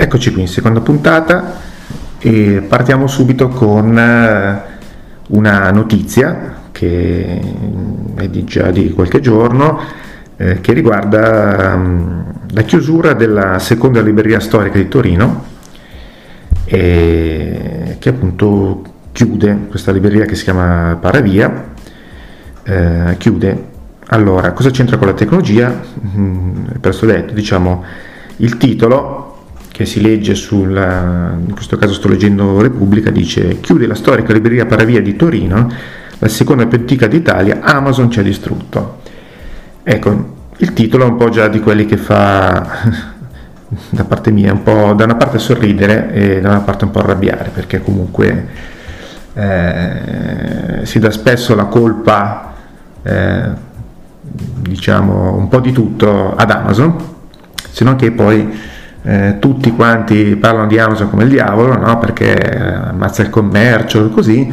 Eccoci qui in seconda puntata e partiamo subito con eh, una notizia che è di già di qualche giorno eh, che riguarda um, la chiusura della seconda libreria storica di Torino e che appunto chiude questa libreria che si chiama Paravia eh, chiude allora cosa c'entra con la tecnologia? Mm, presto detto diciamo il titolo che si legge sul, in questo caso sto leggendo Repubblica, dice chiude la storica libreria Paravia di Torino, la seconda più antica d'Italia, Amazon ci ha distrutto. Ecco, il titolo è un po' già di quelli che fa da parte mia, un po' da una parte sorridere e da una parte un po' arrabbiare, perché comunque eh, si dà spesso la colpa, eh, diciamo, un po' di tutto ad Amazon, se non che poi eh, tutti quanti parlano di Amazon come il diavolo, no? perché ammazza il commercio e così,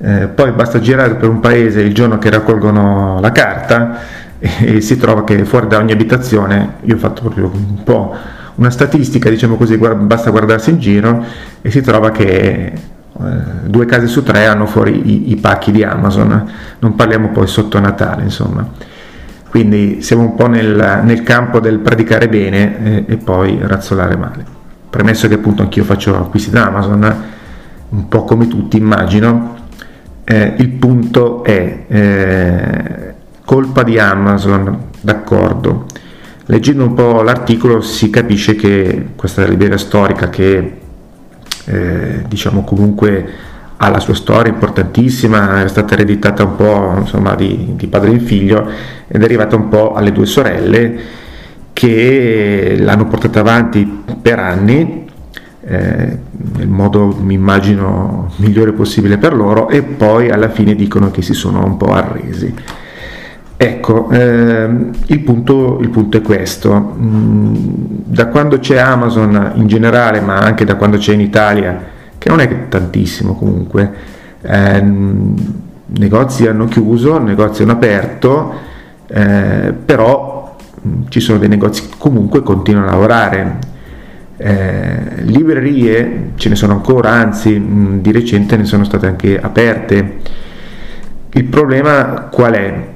eh, poi basta girare per un paese il giorno che raccolgono la carta e, e, si trova che fuori da ogni abitazione, io ho fatto proprio un po' una statistica, diciamo così, guarda, basta guardarsi in giro e si trova che eh, due case su tre hanno fuori i, i pacchi di Amazon, non parliamo poi sotto Natale, insomma. Quindi siamo un po' nel, nel campo del predicare bene e, e, poi razzolare male. Premesso che appunto anch'io faccio acquisti da Amazon, un po' come tutti immagino, eh, il punto è eh, colpa di Amazon, d'accordo. Leggendo un po' l'articolo si capisce che questa libreria storica che eh, diciamo comunque ha la sua storia importantissima, è stata ereditata un po' insomma, di, di padre in figlio ed è arrivata un po' alle due sorelle che l'hanno portata avanti per anni eh, nel modo mi immagino migliore possibile per loro e poi alla fine dicono che si sono un po' arresi. Ecco, ehm, il, punto, il, punto, è questo, mm, da quando c'è Amazon in generale, ma anche da quando c'è in Italia, che non è tantissimo comunque. Eh, negozi hanno chiuso, negozi hanno aperto, eh, però mm, ci sono dei negozi che comunque continuano a lavorare. Eh, librerie ce ne sono ancora, anzi mh, mm, di recente ne sono state anche aperte. Il problema qual è?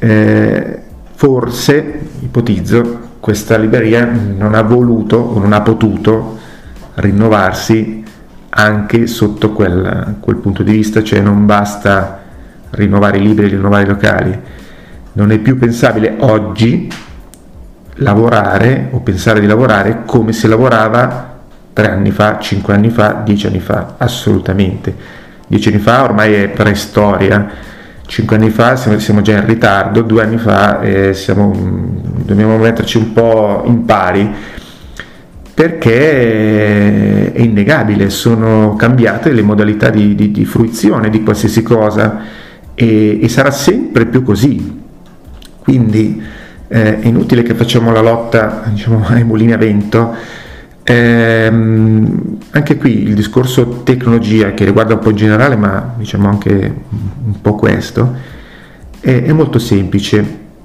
Eh, forse, ipotizzo, questa libreria non ha voluto o non ha potuto rinnovarsi anche sotto quel, quel punto di vista, cioè non basta rinnovare i libri e rinnovare i locali, non è più pensabile oggi lavorare o pensare di lavorare come si lavorava tre anni fa, cinque anni fa, dieci anni fa, assolutamente. Dieci anni fa ormai è preistoria, cinque anni fa siamo, già in ritardo, due anni fa eh, siamo, dobbiamo metterci un po' in pari perché è innegabile, sono cambiate le modalità di, di, di fruizione di qualsiasi cosa e, e, sarà sempre più così. Quindi eh, è inutile che facciamo la lotta diciamo, ai mulini a vento. Eh, anche qui il discorso tecnologia che riguarda un po' in generale, ma diciamo anche un po' questo, è, è molto semplice.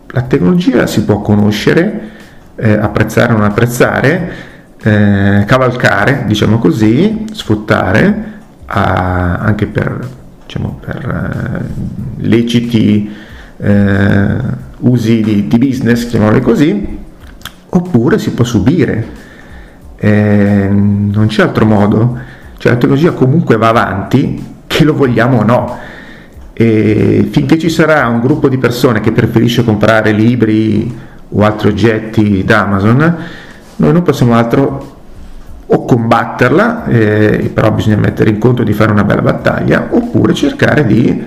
La tecnologia si può conoscere, eh, apprezzare o non apprezzare, eh, cavalcare, diciamo così, sfruttare a, anche per, diciamo, per eh, leciti eh, usi di, di, business, chiamiamoli così, oppure si può subire. Eh, non c'è altro modo, cioè la tecnologia comunque va avanti, che lo vogliamo o no. E finché ci sarà un gruppo di persone che preferisce comprare libri o altri oggetti da Amazon, noi non possiamo altro o combatterla, eh, però bisogna mettere in conto di fare una bella battaglia, oppure cercare di,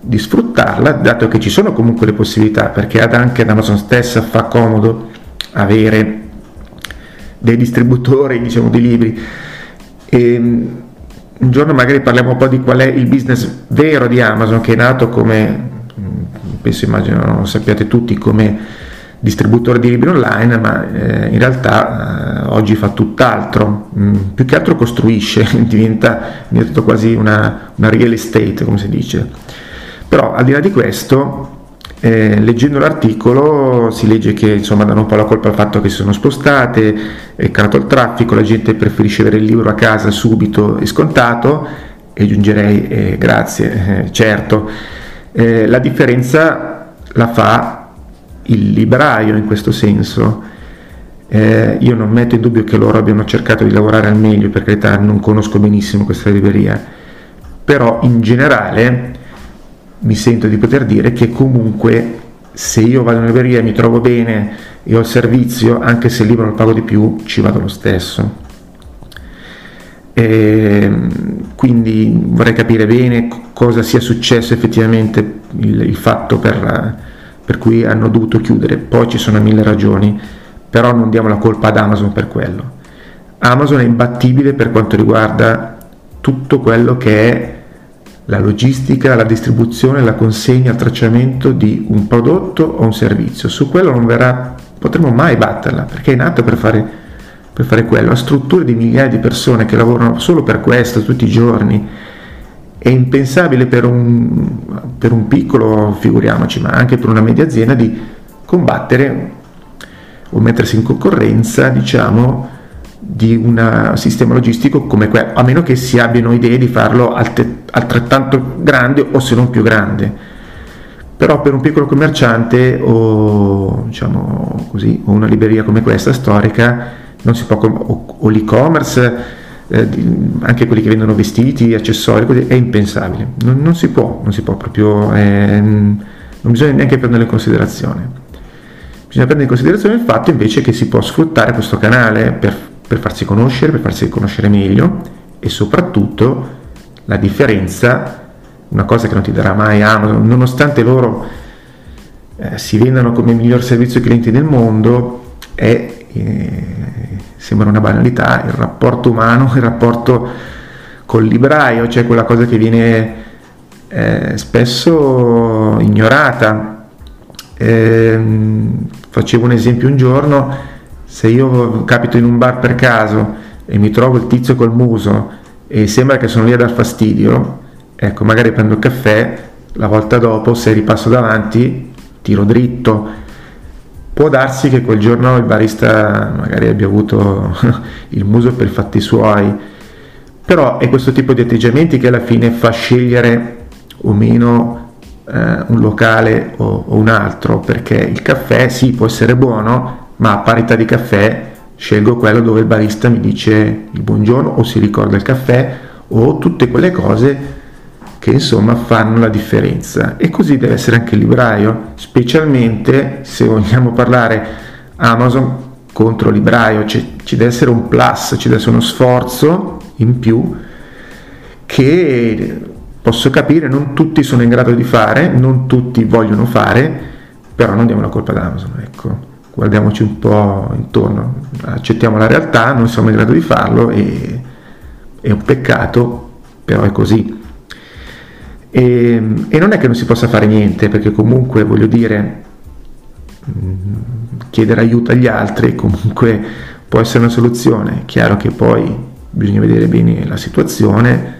di, sfruttarla, dato che ci sono comunque le possibilità, perché ad anche ad Amazon stessa fa comodo avere dei distributori diciamo, di libri. E, ehm, un giorno magari parliamo un po' di qual è il business vero di Amazon, che è nato come, penso immagino sappiate tutti, come distributore di libri online, ma eh, in realtà eh, oggi fa tutt'altro, mm, più che altro costruisce, diventa, diventa quasi una, una, real estate, come si dice. Però al di là di questo, eh, leggendo l'articolo si legge che insomma danno un po' la colpa al fatto che si sono spostate, è calato il traffico, la gente preferisce avere il libro a casa subito e scontato e aggiungerei eh, grazie, eh, certo. Eh, la differenza la fa il libraio in questo senso. Eh, io non metto in dubbio che loro abbiano cercato di lavorare al meglio, per carità non conosco benissimo questa libreria, però in generale mi sento di poter dire che comunque se io vado in libreria e mi trovo bene e ho il servizio, anche se il libro lo pago di più, ci vado lo stesso. E ehm, quindi vorrei capire bene cosa sia successo effettivamente il, il fatto per, per cui hanno dovuto chiudere. Poi ci sono mille ragioni, però non diamo la colpa ad Amazon per quello. Amazon è imbattibile per quanto riguarda tutto quello che è la logistica, la distribuzione, la consegna, il tracciamento di un prodotto o un servizio. Su quello non verrà, potremo mai batterla perché è nato per fare, per fare quello. Ha strutture di migliaia di persone che lavorano solo per questo tutti i giorni. È impensabile per un, per un piccolo, figuriamoci, ma anche per una media azienda di combattere o mettersi in concorrenza, diciamo, di un sistema logistico come quello, a meno che si abbiano idee di farlo altrettanto grande o se non più grande. Però per un piccolo commerciante o, diciamo così, o una libreria come questa storica, non si può, o, o l'e-commerce, eh, anche quelli che vendono vestiti, accessori, così, è impensabile. Non, non si può, non si può proprio, eh, non bisogna neanche prenderlo in considerazione. Bisogna prendere in considerazione il fatto invece che si può sfruttare questo canale per per farsi conoscere, per farsi conoscere meglio e soprattutto la differenza, una cosa che non ti darà mai Amazon, nonostante loro eh, si vendano come miglior servizio ai clienti del mondo, è, eh, sembra una banalità, il rapporto umano, il rapporto col libraio, cioè quella cosa che viene eh, spesso ignorata. Eh, facevo un esempio un giorno, se io capito in un bar per caso e mi trovo il tizio col muso e sembra che sono lì a dar fastidio, ecco, magari prendo il caffè, la volta dopo se ripasso davanti tiro dritto. Può darsi che quel giorno il barista magari abbia avuto il muso per fatti suoi, però è questo tipo di atteggiamenti che alla fine fa scegliere o meno eh, un locale o, o un altro, perché il caffè sì può essere buono, ma a parità di caffè scelgo quello dove il barista mi dice il buongiorno o si ricorda il caffè o tutte quelle cose che insomma fanno la differenza. E così deve essere anche il libraio specialmente se vogliamo parlare Amazon contro libraio. Cioè, ci deve essere un plus ci deve essere uno sforzo in più che posso capire non tutti sono in grado di fare non tutti vogliono fare però non diamo la colpa ad Amazon ecco. Guardiamoci un po' intorno, accettiamo la realtà, non siamo in grado di farlo e è un peccato, però è così. E, e non è che non si possa fare niente, perché comunque voglio dire, mm, chiedere aiuto agli altri comunque può essere una soluzione, chiaro che poi bisogna vedere bene la situazione,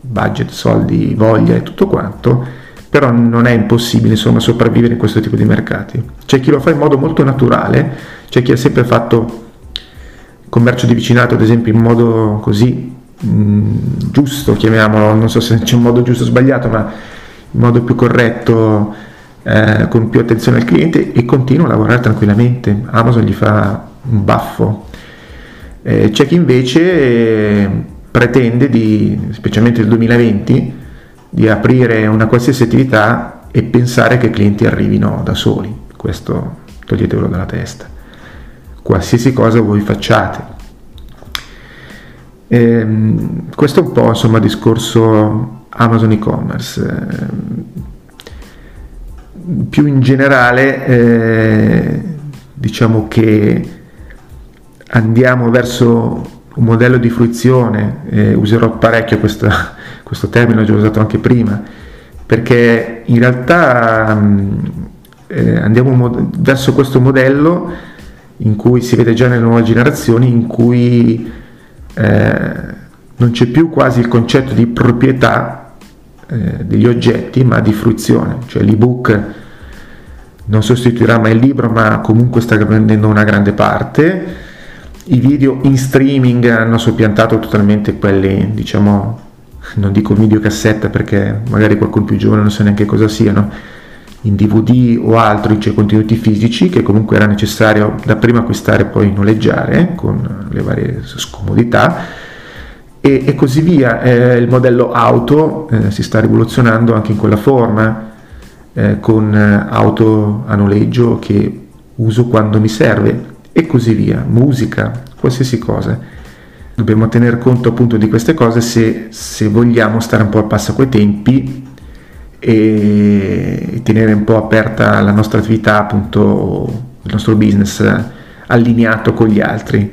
budget, soldi, voglia e tutto quanto, però non è impossibile insomma, sopravvivere in questo tipo di mercati. C'è chi lo fa in modo molto naturale, c'è chi ha sempre fatto commercio di vicinato, ad esempio, in modo così mm, giusto, chiamiamolo, non so se c'è un modo giusto o sbagliato, ma in modo più corretto, eh, con più attenzione al cliente e continua a lavorare tranquillamente. Amazon gli fa un baffo. Eh, c'è chi invece eh, pretende di, specialmente nel 2020, di aprire una qualsiasi attività e pensare che i clienti arrivino da soli. Questo toglietevelo dalla testa. Qualsiasi cosa voi facciate. Ehm, questo è un po' insomma discorso Amazon e-commerce. Ehm, più in generale eh, diciamo che andiamo verso un modello di fruizione, eh, userò parecchio questa, questo termine l'ho già usato anche prima, perché in realtà mh, eh, andiamo mod- verso questo modello in cui si vede già nelle nuove generazioni, in cui eh, non c'è più quasi il concetto di proprietà eh, degli oggetti, ma di fruizione, cioè l'ebook non sostituirà mai il libro, ma comunque sta prendendo una grande parte. I video in streaming hanno soppiantato totalmente quelli, diciamo, non dico videocassetta perché magari qualcuno più giovane non sa neanche cosa siano, in DVD o altro, cioè contenuti fisici che comunque era necessario dapprima acquistare e poi noleggiare con le varie scomodità e, e così via. Eh, il modello auto eh, si sta rivoluzionando anche in quella forma eh, con eh, auto a noleggio che uso quando mi serve e così via, musica, qualsiasi cosa. Dobbiamo tener conto appunto di queste cose se, se vogliamo stare un po' al passo coi tempi e tenere un po' aperta la nostra attività, appunto il nostro business allineato con gli altri.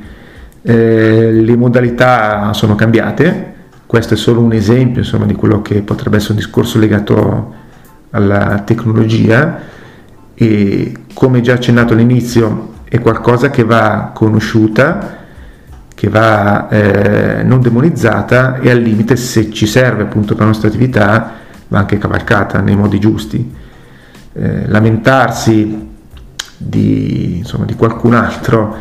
Eh, le modalità sono cambiate, questo è solo un esempio insomma, di quello che potrebbe essere un discorso legato alla tecnologia e come già accennato all'inizio è qualcosa che va conosciuta, che va eh, non demonizzata e al limite se ci serve appunto per la nostra attività va anche cavalcata nei modi giusti. Eh, lamentarsi di, insomma, di qualcun altro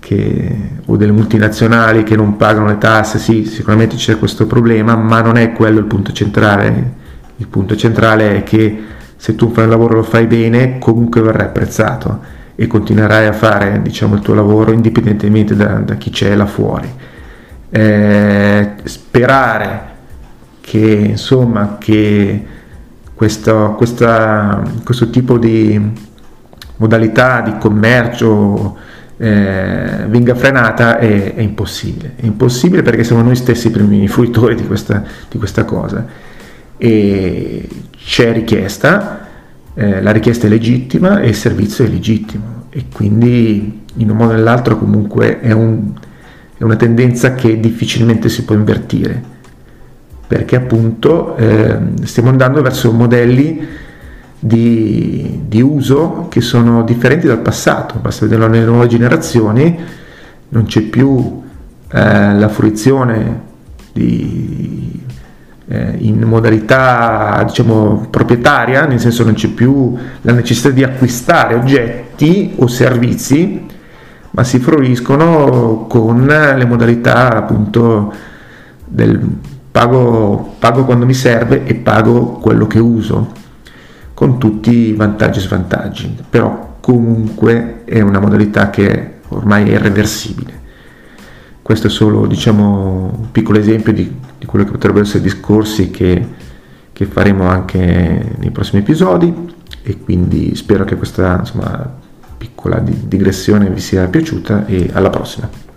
che, o delle multinazionali che non pagano le tasse, sì, sicuramente c'è questo problema, ma non è quello il punto centrale il punto centrale è che se tu fai un lavoro lo fai bene, comunque verrai apprezzato e continuerai a fare diciamo, il tuo lavoro indipendentemente da, da chi c'è là fuori. Eh, sperare che, insomma, che questo, questa, questo tipo di modalità di commercio eh, venga frenata è, è, impossibile. È impossibile perché siamo noi stessi i primi fruitori di questa, di questa cosa. E c'è richiesta, eh, la richiesta è legittima e il servizio è legittimo. E quindi in un modo o nell'altro comunque è, un, è una tendenza che difficilmente si può invertire perché appunto eh, stiamo andando verso modelli di, di, uso che sono differenti dal passato, basta vederlo nelle nuove generazioni, non c'è più eh, la fruizione di eh, in modalità diciamo proprietaria, nel senso non c'è più la necessità di acquistare oggetti o servizi, ma si fruiscono con le modalità appunto del pago, pago quando mi serve e pago quello che uso, con tutti i vantaggi e svantaggi, però comunque è una modalità che ormai è irreversibile. Questo è solo diciamo, un piccolo esempio di di quello che potrebbero essere discorsi che, che faremo anche nei prossimi episodi e quindi spero che questa insomma, piccola digressione vi sia piaciuta e alla prossima.